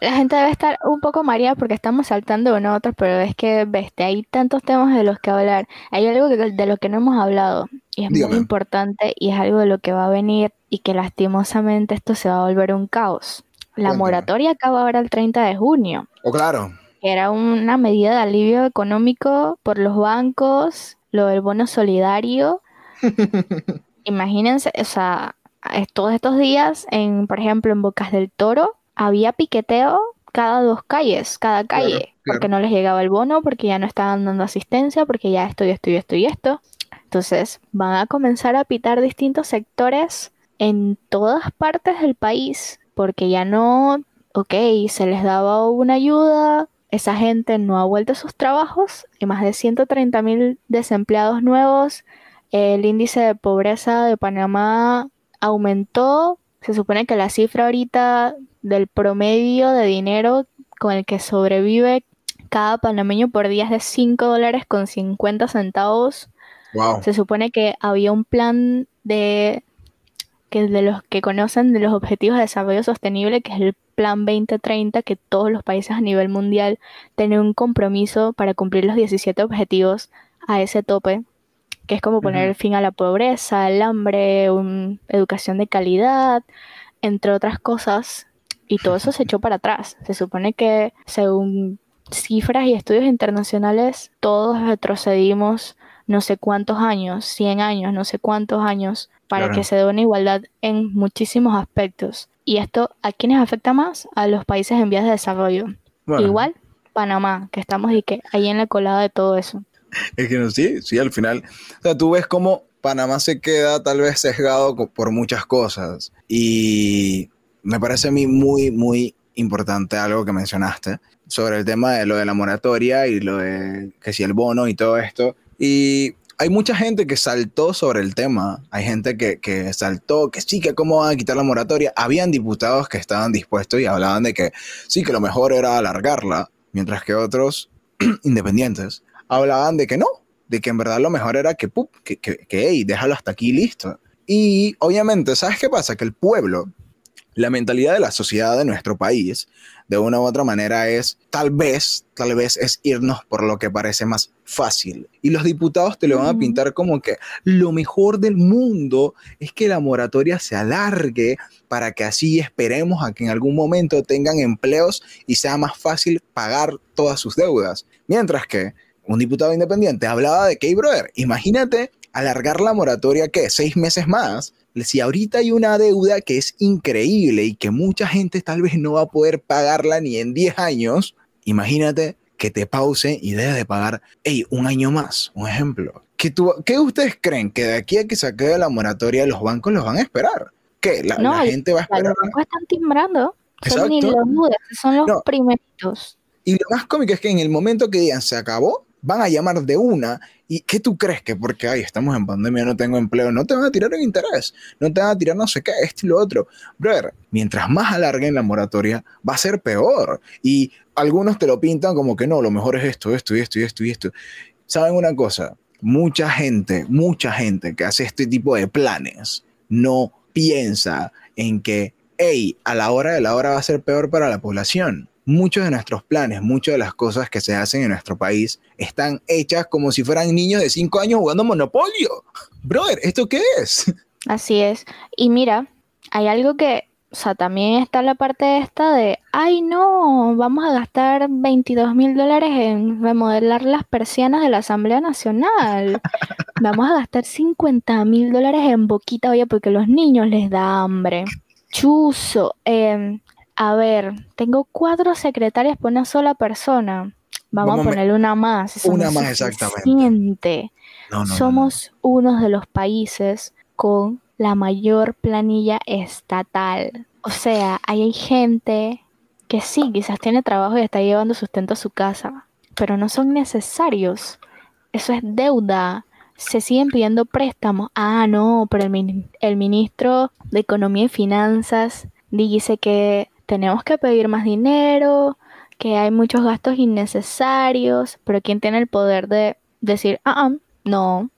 La gente debe estar un poco mareada porque estamos saltando uno a otro, pero es que, veste, hay tantos temas de los que hablar. Hay algo de lo que no hemos hablado y es muy importante y es algo de lo que va a venir y que lastimosamente esto se va a volver un caos. La moratoria acaba ahora el 30 de junio. Oh, claro. Era una medida de alivio económico por los bancos, lo del bono solidario. [laughs] Imagínense, o sea, todos estos días, en, por ejemplo, en Bocas del Toro, había piqueteo cada dos calles, cada calle, porque no les llegaba el bono, porque ya no estaban dando asistencia, porque ya esto y esto y esto y esto. Entonces van a comenzar a pitar distintos sectores en todas partes del país, porque ya no, ok, se les daba una ayuda, esa gente no ha vuelto a sus trabajos, y más de 130 mil desempleados nuevos, el índice de pobreza de Panamá aumentó, se supone que la cifra ahorita del promedio de dinero con el que sobrevive cada panameño por día es de 5 dólares con 50 centavos. Se supone que había un plan de que de los que conocen de los objetivos de desarrollo sostenible, que es el Plan 2030, que todos los países a nivel mundial tienen un compromiso para cumplir los 17 objetivos a ese tope, que es como poner fin a la pobreza, el hambre, educación de calidad, entre otras cosas, y todo eso se echó para atrás. Se supone que según cifras y estudios internacionales, todos retrocedimos no sé cuántos años, 100 años, no sé cuántos años, para que se dé una igualdad en muchísimos aspectos. Y esto, ¿a quiénes afecta más? A los países en vías de desarrollo. Igual, Panamá, que estamos y que ahí en la colada de todo eso. Es que sí, sí, al final. O sea, tú ves cómo Panamá se queda tal vez sesgado por muchas cosas. Y me parece a mí muy, muy importante algo que mencionaste sobre el tema de lo de la moratoria y lo de que si el bono y todo esto. Y hay mucha gente que saltó sobre el tema, hay gente que, que, saltó, que sí, que cómo van a quitar la moratoria. Habían diputados que estaban dispuestos y hablaban de que sí, que lo mejor era alargarla, mientras que otros [clears throat] independientes hablaban de que no, de que en verdad lo mejor era que, pup, que, que, que hey, déjalo hasta aquí listo. Y obviamente, ¿sabes qué pasa? Que el pueblo, la mentalidad de la sociedad de nuestro país, de una u otra manera es, tal vez, tal vez es irnos por lo que parece más fácil. Y los diputados te lo van a pintar como que lo mejor del mundo es que la moratoria se alargue para que así esperemos a que en algún momento tengan empleos y sea más fácil pagar todas sus deudas. Mientras que un diputado independiente hablaba de que, brother, imagínate alargar la moratoria, ¿qué? Seis meses más. Si ahorita hay una deuda que es increíble y que mucha gente tal vez no va a poder pagarla ni en 10 años, imagínate que te pause y dejes de pagar, hey, un año más, un ejemplo. ¿Qué, tú, ¿Qué ustedes creen? ¿Que de aquí a que se acabe la moratoria los bancos los van a esperar? ¿Qué? ¿La, no, gente va a esperar? Los bancos están timbrando. Son ni los dudes, son los primeritos. Y lo más cómico es que en el momento que digan se acabó, van a llamar de una. ¿Y qué tú crees que porque, ay, estamos en pandemia, no tengo empleo, no te van a tirar en interés, no te van a tirar no sé qué, esto y lo otro? Brother, mientras más alarguen la moratoria, va a ser peor. Y algunos te lo pintan como que no, lo mejor es esto, esto y esto y esto y esto. ¿Saben una cosa? Mucha gente, mucha gente que hace este tipo de planes no piensa en que, hey, a la hora de la hora va a ser peor para la población muchos de nuestros planes, muchas de las cosas que se hacen en nuestro país están hechas como si fueran niños de 5 años jugando Monopolio. Brother, ¿esto qué es? Así es. Y mira, hay algo que, o sea, también está la parte esta de, ay no, vamos a gastar 22 mil dólares en remodelar las persianas de la Asamblea Nacional. [laughs] Vamos a gastar 50 mil dólares en boquita, oye, porque a los niños les da hambre. Chuzo. Eh, a ver, tengo cuatro secretarias por una sola persona. Vamos, a ponerle una más. una más, exactamente. Somos uno de los países con la mayor planilla estatal. O sea, ahí hay gente que sí, quizás tiene trabajo y está llevando sustento a su casa, pero no son necesarios. Eso es deuda. Se siguen pidiendo préstamos. Ah, no, pero el, el ministro de Economía y Finanzas dice que tenemos que pedir más dinero, que hay muchos gastos innecesarios, pero ¿quién tiene el poder de decir, ah, ah no,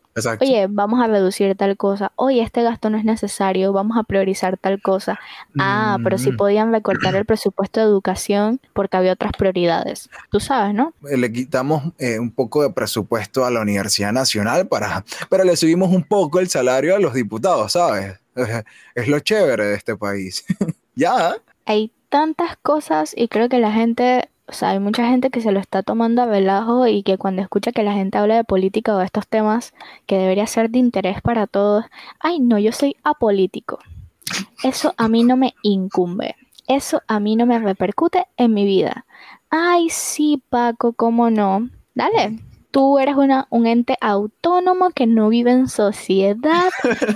Oye, vamos a reducir tal cosa. Oye, este gasto no es necesario. Vamos a priorizar tal cosa. Ah, pero sí mm. podían recortar el presupuesto de educación porque había otras prioridades. Tú sabes, ¿no? Eh, le quitamos eh, un poco de presupuesto a la Universidad Nacional para, pero le subimos un poco el salario a los diputados, ¿sabes? [laughs] Es lo chévere de este país. [laughs] ya hay tantas cosas y creo que la gente, o sea, hay mucha gente que se lo está tomando a relajo y que cuando escucha que la gente habla de política o de estos temas que debería ser de interés para todos, ay no, yo soy apolítico. Eso a mí no me incumbe. Eso a mí no me repercute en mi vida. Ay, sí, Paco, ¿cómo no? Dale, tú eres una, un ente autónomo que no vive en sociedad,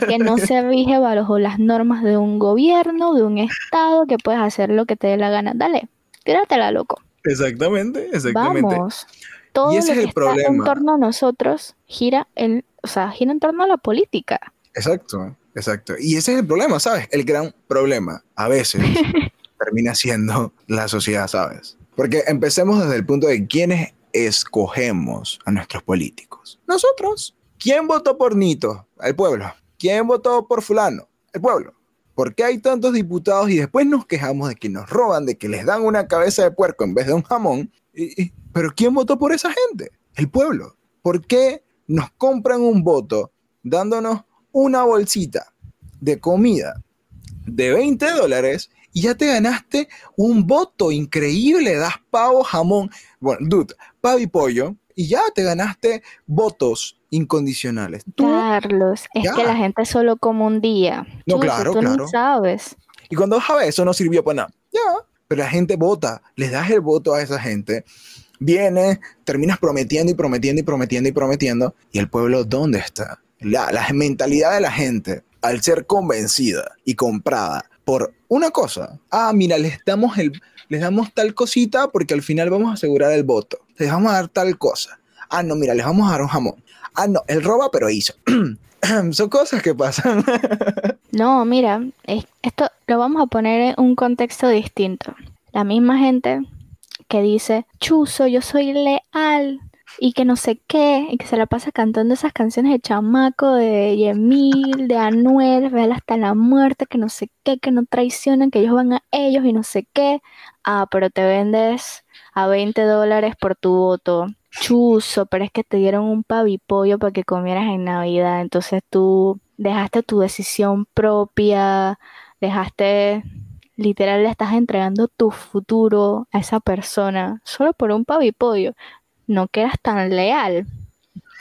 que no se [laughs] rige bajo las normas de un gobierno, de un estado, que puedes hacer lo que te dé la gana. Dale, tíratela, loco. Exactamente, exactamente. Vamos. Todo lo que está en torno a nosotros gira en, o sea, gira en torno a la política. Exacto, exacto. Y ese es el problema, ¿sabes? El gran problema a veces [laughs] termina siendo la sociedad, ¿sabes? Porque empecemos desde el punto de quiénes escogemos a nuestros políticos? Nosotros. ¿Quién votó por Nito? El pueblo. ¿Quién votó por fulano? El pueblo. ¿Por qué hay tantos diputados y después nos quejamos de que nos roban, de que les dan una cabeza de puerco en vez de un jamón? ¿Pero quién votó por esa gente? El pueblo. ¿Por qué nos compran un voto dándonos una bolsita de comida de 20 dólares y ya te ganaste un voto increíble, das pavo, jamón, bueno, dude, pavo y pollo, y ya te ganaste votos incondicionales. Carlos, es que la gente solo como un día. No, claro, tú claro. No sabes. Y cuando sabes, eso no sirvió para nada. Ya, pero la gente vota, le das el voto a esa gente, viene, terminas prometiendo y prometiendo y prometiendo y prometiendo, y el pueblo, ¿dónde está? La, la mentalidad de la gente, al ser convencida y comprada por una cosa. Ah, mira, les damos, el, les damos tal cosita porque al final vamos a asegurar el voto. Les vamos a dar tal cosa. Ah, no, mira, les vamos a dar un jamón. Ah, no, él roba, pero hizo. [clears throat] Son cosas que pasan. [laughs] no, mira, esto lo vamos a poner en un contexto distinto. La misma gente que dice, Chuzo, yo soy leal, y que no sé qué, y que se la pasa cantando esas canciones de chamaco, de Yemil, de Anuel, real hasta la muerte, que no sé qué, que no traicionan, que ellos van a ellos y no sé qué. Ah, pero te vendes a 20 dólares por tu voto. Chuzo, pero es que te dieron un pavipollo para que comieras en Navidad, entonces tú dejaste tu decisión propia, dejaste literal le estás entregando tu futuro a esa persona solo por un pavipollo no quedas tan leal.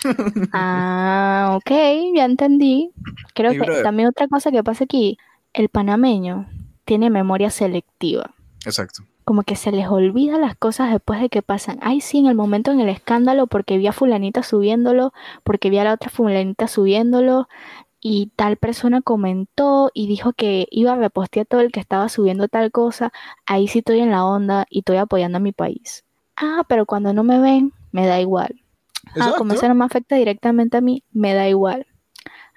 [laughs] ah, ok, ya entendí. Creo que también otra cosa que pasa aquí, el panameño tiene memoria selectiva. Exacto. Como que se les olvida las cosas después de que pasan. Ay, sí, en el momento en el escándalo, porque vi a fulanita subiéndolo, porque vi a la otra fulanita subiéndolo, y tal persona comentó y dijo que iba a repostear todo el que estaba subiendo tal cosa. Ahí sí estoy en la onda y estoy apoyando a mi país. Ah, pero cuando no me ven, me da igual. Ah, como eso no me afecta directamente a mí, me da igual.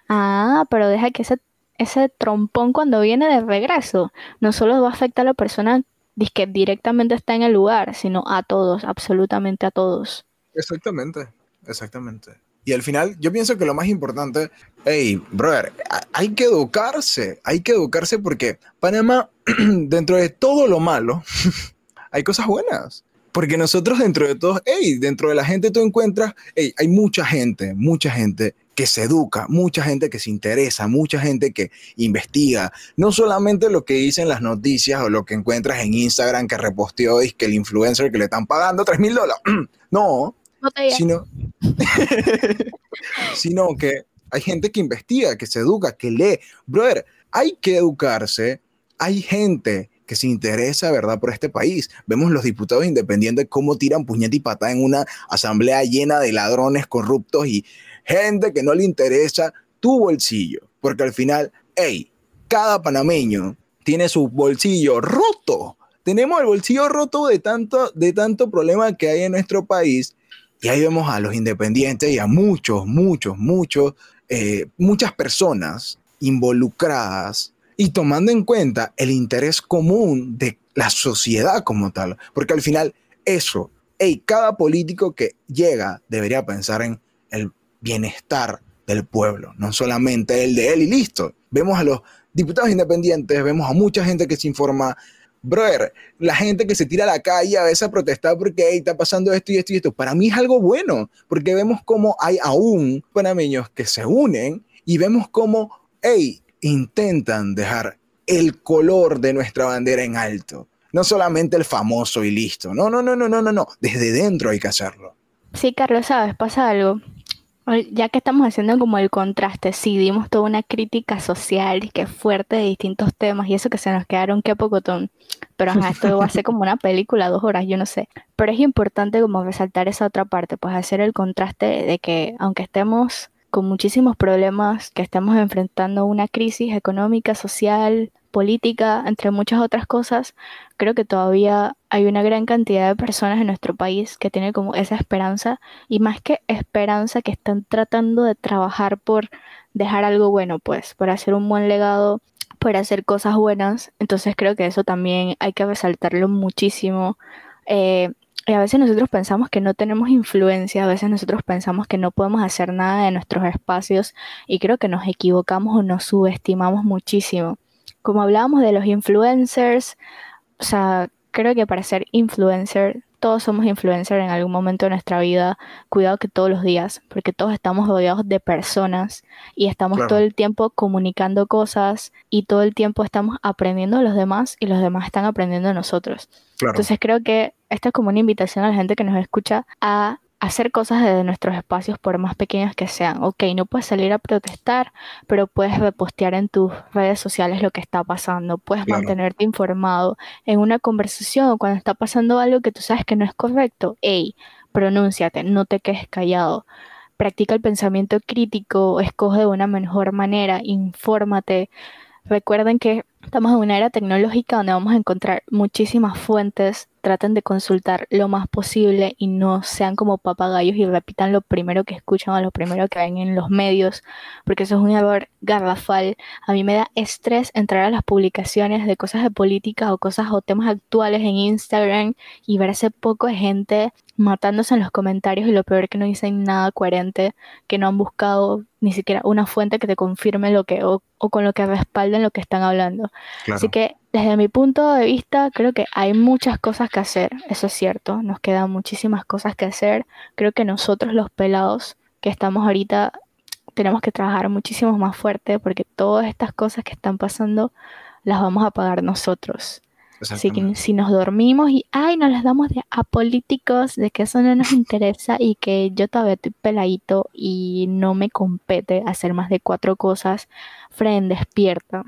Ah, pero deja que ese, ese trompón cuando viene de regreso no solo va a afectar a la persona que directamente está en el lugar, sino a todos, absolutamente a todos. Exactamente, exactamente. Y al final, yo pienso que lo más importante, hey, brother, hay que educarse, hay que educarse porque Panamá, [clears throat] dentro de todo lo malo, [laughs] hay cosas buenas. Porque nosotros dentro de todos, hey, dentro de la gente tú encuentras, hey, hay mucha gente, mucha gente que se educa, mucha gente que se interesa, mucha gente que investiga, no solamente lo que dicen las noticias o lo que encuentras en Instagram que reposteó y que el influencer que le están pagando 3 mil dólares, [clears throat] no, sino, [laughs] sino que hay gente que investiga, que se educa, que lee. Brother, hay que educarse, hay gente que se interesa, ¿verdad?, por este país. Vemos los diputados independientes cómo tiran puñete y patada en una asamblea llena de ladrones corruptos y gente que no le interesa tu bolsillo. Porque al final, hey, cada panameño tiene su bolsillo roto. Tenemos el bolsillo roto de tanto, de tanto problema que hay en nuestro país. Y ahí vemos a los independientes y a muchos, muchos, muchos, eh, muchas personas involucradas y tomando en cuenta el interés común de la sociedad como tal, porque al final eso, hey, cada político que llega debería pensar en el bienestar del pueblo, no solamente el de él y listo. Vemos a los diputados independientes, vemos a mucha gente que se informa, brother, la gente que se tira a la calle a veces a protestar porque hey, está pasando esto y esto y esto, para mí es algo bueno, porque vemos cómo hay aún panameños que se unen y vemos cómo, hey, intentan dejar el color de nuestra bandera en alto. No solamente el famoso y listo. No, no, no, no, no, no, no. Desde dentro hay que hacerlo. Sí, Carlos, sabes, pasa algo. Ya que estamos haciendo como el contraste, sí, dimos toda una crítica social que fuerte de distintos temas y eso que se nos quedaron qué pocotón. Pero esto va a ser como una película, dos horas, yo no sé. Pero es importante como resaltar esa otra parte, pues hacer el contraste de que aunque estemos con muchísimos problemas, que estamos enfrentando una crisis económica, social, política, entre muchas otras cosas, creo que todavía hay una gran cantidad de personas en nuestro país que tienen como esa esperanza y más que esperanza que están tratando de trabajar por dejar algo bueno, pues, por hacer un buen legado, por hacer cosas buenas. Entonces creo que eso también hay que resaltarlo muchísimo. Eh, y a veces nosotros pensamos que no tenemos influencia, a veces nosotros pensamos que no podemos hacer nada de nuestros espacios y creo que nos equivocamos o nos subestimamos muchísimo. Como hablábamos de los influencers, o sea, creo que para ser influencer, todos somos influencers en algún momento de nuestra vida, cuidado que todos los días, porque todos estamos rodeados de personas y estamos todo el tiempo comunicando cosas y todo el tiempo estamos aprendiendo de los demás y los demás están aprendiendo de nosotros. Entonces creo que esta es como una invitación a la gente que nos escucha a hacer cosas desde nuestros espacios por más pequeños que sean. Ok, no puedes salir a protestar, pero puedes repostear en tus redes sociales lo que está pasando, puedes mantenerte informado en una conversación o cuando está pasando algo que tú sabes que no es correcto. Hey, pronúnciate, no te quedes callado. Practica el pensamiento crítico, escoge de una mejor manera, infórmate. Recuerden que estamos en una era tecnológica donde vamos a encontrar muchísimas fuentes traten de consultar lo más posible y no sean como papagayos y repitan lo primero que escuchan o lo primero que ven en los medios, porque eso es un error garrafal. A mí me da estrés entrar a las publicaciones de cosas de política o cosas o temas actuales en Instagram y ver ese poco de gente matándose en los comentarios y lo peor que no dicen nada coherente, que no han buscado ni siquiera una fuente que te confirme lo que o, con lo que respalden lo que están hablando. Así que desde mi punto de vista creo que hay muchas cosas que hacer, eso es cierto, nos quedan muchísimas cosas que hacer. Creo que nosotros los pelados que estamos ahorita tenemos que trabajar muchísimo más fuerte porque todas estas cosas que están pasando las vamos a pagar nosotros. Así que si nos dormimos y, ay, nos las damos de apolíticos, de que eso no nos interesa y que yo todavía estoy peladito y no me compete hacer más de cuatro cosas, Fren, despierta.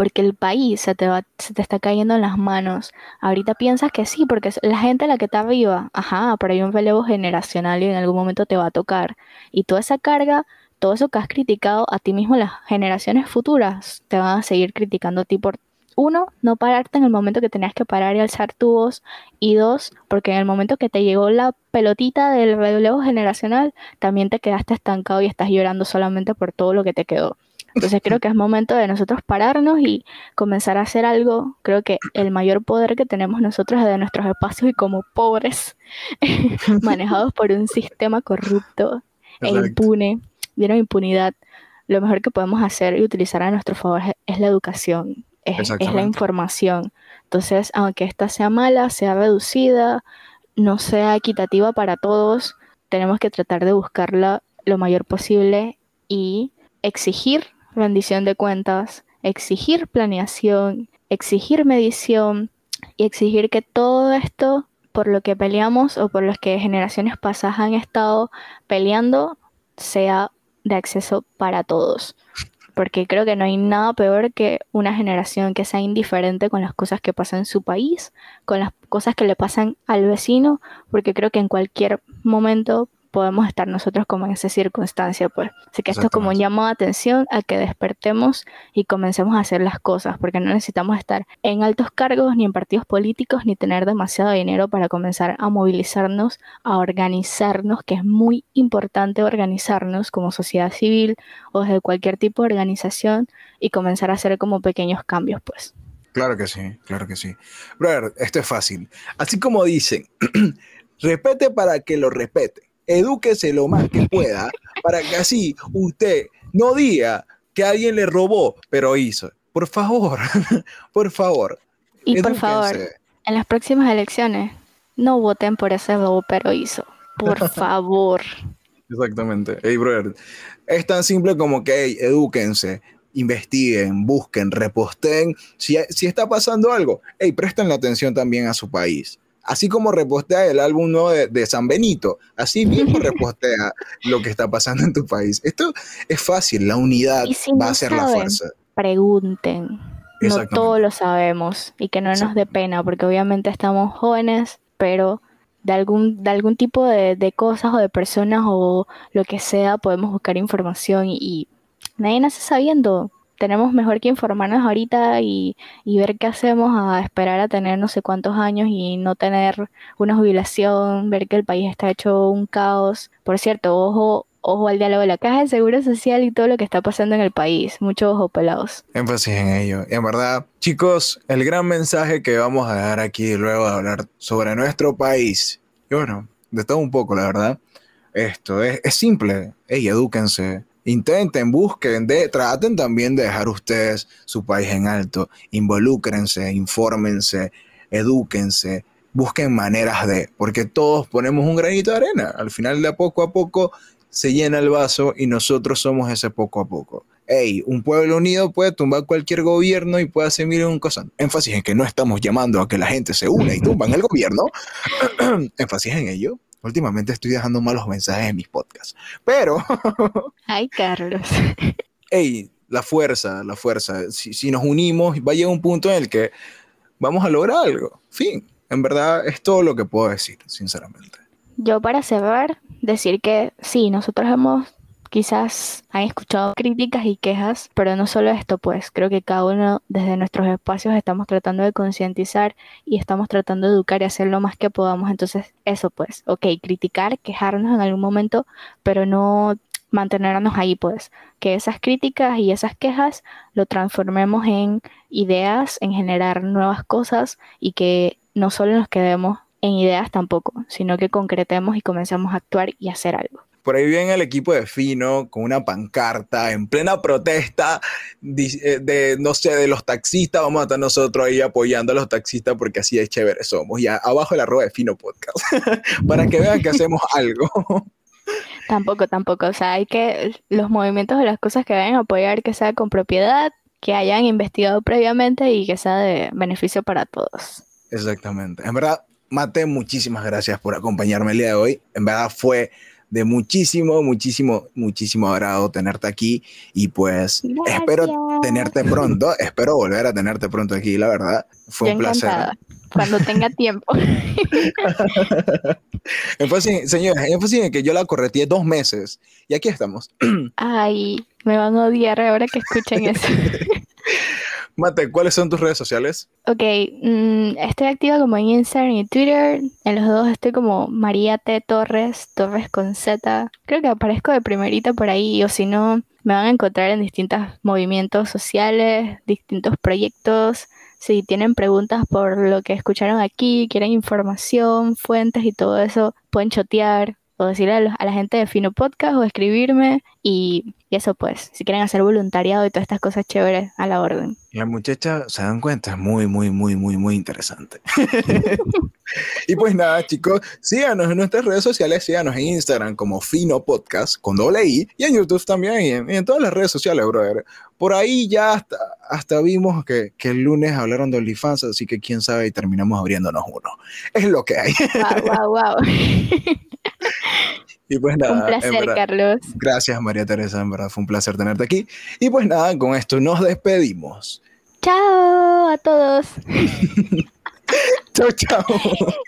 Porque el país se te, va, se te está cayendo en las manos. Ahorita piensas que sí, porque la gente la que está viva, ajá, pero hay un relevo generacional y en algún momento te va a tocar. Y toda esa carga todo eso que has criticado a ti mismo, las generaciones futuras te van a seguir criticando a ti por uno, no pararte en el momento que tenías que parar y alzar tu voz. Y dos, porque en el momento que te llegó la pelotita del relevo generacional, también te quedaste estancado y estás llorando solamente por todo lo que te quedó. Entonces creo que es momento de nosotros pararnos y comenzar a hacer algo. Creo que el mayor poder que tenemos nosotros es de nuestros espacios y como pobres, [laughs] manejados por un sistema corrupto e impune, lleno de impunidad, lo mejor que podemos hacer y utilizar a nuestro favor es la educación es, la información. Entonces, aunque esta sea mala, sea reducida, no sea equitativa para todos, tenemos que tratar de buscarla lo mayor posible y exigir rendición de cuentas, exigir planeación, exigir medición y exigir que todo esto por lo que peleamos o por lo que generaciones pasadas han estado peleando sea de acceso para todos. Porque creo que no hay nada peor que una generación que sea indiferente con las cosas que pasan en su país, con las cosas que le pasan al vecino, porque creo que en cualquier momento podemos estar nosotros como en esa circunstancia, pues. Así que esto es como un llamado de atención a que despertemos y comencemos a hacer las cosas, porque no necesitamos estar en altos cargos, ni en partidos políticos, ni tener demasiado dinero para comenzar a movilizarnos, a organizarnos, que es muy importante organizarnos como sociedad civil o desde cualquier tipo de organización y comenzar a hacer como pequeños cambios, pues. Claro que sí, claro que sí. Brother, esto es fácil. Así como dicen, [clears throat] repete para que lo repete edúquese lo más que pueda para que así usted no diga que alguien le robó, pero hizo. Por favor, [laughs] por favor. Y por favor, en las próximas elecciones, no voten por ese robo, pero hizo. Por [laughs] favor. Exactamente. Hey, brother, es tan simple como que, hey, edúquense, investiguen, busquen, reposten. Si, si está pasando algo, hey, presten la atención también a su país así como repostea el álbum nuevo de, San Benito, así mismo [laughs] repostea lo que está pasando en tu país. Esto es fácil, la unidad va a ser la fuerza. Pregunten. No todos lo sabemos y que no nos dé pena, porque obviamente estamos jóvenes, pero de algún, de algún tipo de, cosas o de personas o lo que sea podemos buscar información y, y nadie nace sabiendo tenemos mejor que informarnos ahorita y, ver qué hacemos a esperar a tener no sé cuántos años y no tener una jubilación, ver que el país está hecho un caos. Por cierto, ojo, ojo al diálogo de la caja de seguro social y todo lo que está pasando en el país. Mucho ojo pelados. Énfasis en ello. Y en verdad, chicos, el gran mensaje que vamos a dar aquí luego de hablar sobre nuestro país, y bueno, de todo un poco, la verdad, esto es, es simple. Ey, edúquense intenten, busquen, de, traten también de dejar ustedes su país en alto, involúcrense, infórmense, edúquense, busquen maneras de, porque todos ponemos un granito de arena, al final de poco a poco se llena el vaso y nosotros somos ese poco a poco. Hey, un pueblo unido puede tumbar cualquier gobierno y puede hacer miren un cosa. Énfasis en que no estamos llamando a que la gente se una y tumban el gobierno. [clears throat] Énfasis en ello Últimamente estoy dejando malos mensajes en mis podcasts. Pero. [laughs] Ay, Carlos. Ey, la fuerza, la fuerza. Si, nos unimos, va a llegar un punto en el que vamos a lograr algo. Fin. En verdad, es todo lo que puedo decir, sinceramente. Yo, para cerrar, decir que sí, nosotros hemos quizás han escuchado críticas y quejas, pero no solo esto, pues creo que cada uno desde nuestros espacios estamos tratando de concientizar y estamos tratando de educar y hacer lo más que podamos. Entonces, eso pues, ok, criticar, quejarnos en algún momento, pero no mantenernos ahí, pues, que esas críticas y esas quejas lo transformemos en ideas, en generar nuevas cosas y que no solo nos quedemos en ideas tampoco, sino que concretemos y comencemos a actuar y hacer algo. Por ahí viene el equipo de Fino con una pancarta en plena protesta eh, de, no sé, de los taxistas. Vamos a estar nosotros ahí apoyando a los taxistas porque así es chévere somos. Y abajo la arroba de Fino Podcast [laughs] para que vean que hacemos algo. Tampoco, tampoco. O sea, hay que los movimientos de las cosas que vayan a apoyar que sea con propiedad, que hayan investigado previamente y que sea de beneficio para todos. Exactamente. En verdad, Mate, muchísimas gracias por acompañarme el día de hoy. En verdad fue de muchísimo, muchísimo, muchísimo agrado tenerte aquí y pues espero tenerte pronto, espero volver a tenerte pronto aquí, la verdad. Fue un placer. Cuando tenga tiempo. [laughs] Entonces, señores, énfasis en que yo la correteé dos meses y aquí estamos. [clears throat] Ay, me van a odiar ahora que escuchen eso. [laughs] Mate, ¿cuáles son tus redes sociales? Ok, mm, estoy activa como en Instagram y Twitter. En los dos estoy como María T. Torres, Torres con Z. Creo que aparezco de primerita por ahí, o si no, me van a encontrar en distintos movimientos sociales, distintos proyectos. Si tienen preguntas por lo que escucharon aquí, quieren información, fuentes y todo eso, pueden chotear o decirle a, la gente de Fino Podcast o escribirme y, eso pues, si quieren hacer voluntariado y todas estas cosas chéveres a la orden. La muchacha, se dan cuenta, es muy, muy, muy, muy, muy interesante. [laughs] y pues nada, chicos, síganos en nuestras redes sociales, síganos en Instagram como Fino Podcast con doble I y en YouTube también y en, todas las redes sociales, brother. Por ahí ya hasta, hasta vimos que, que, el lunes hablaron de OnlyFans, así que quién sabe y terminamos abriéndonos uno. Es lo que hay. Wow, wow, wow. Y pues nada. Un placer, Carlos. Gracias, María Teresa, en verdad fue un placer tenerte aquí. Y pues nada, con esto nos despedimos. Chao a todos. [laughs] chao, chao. [laughs]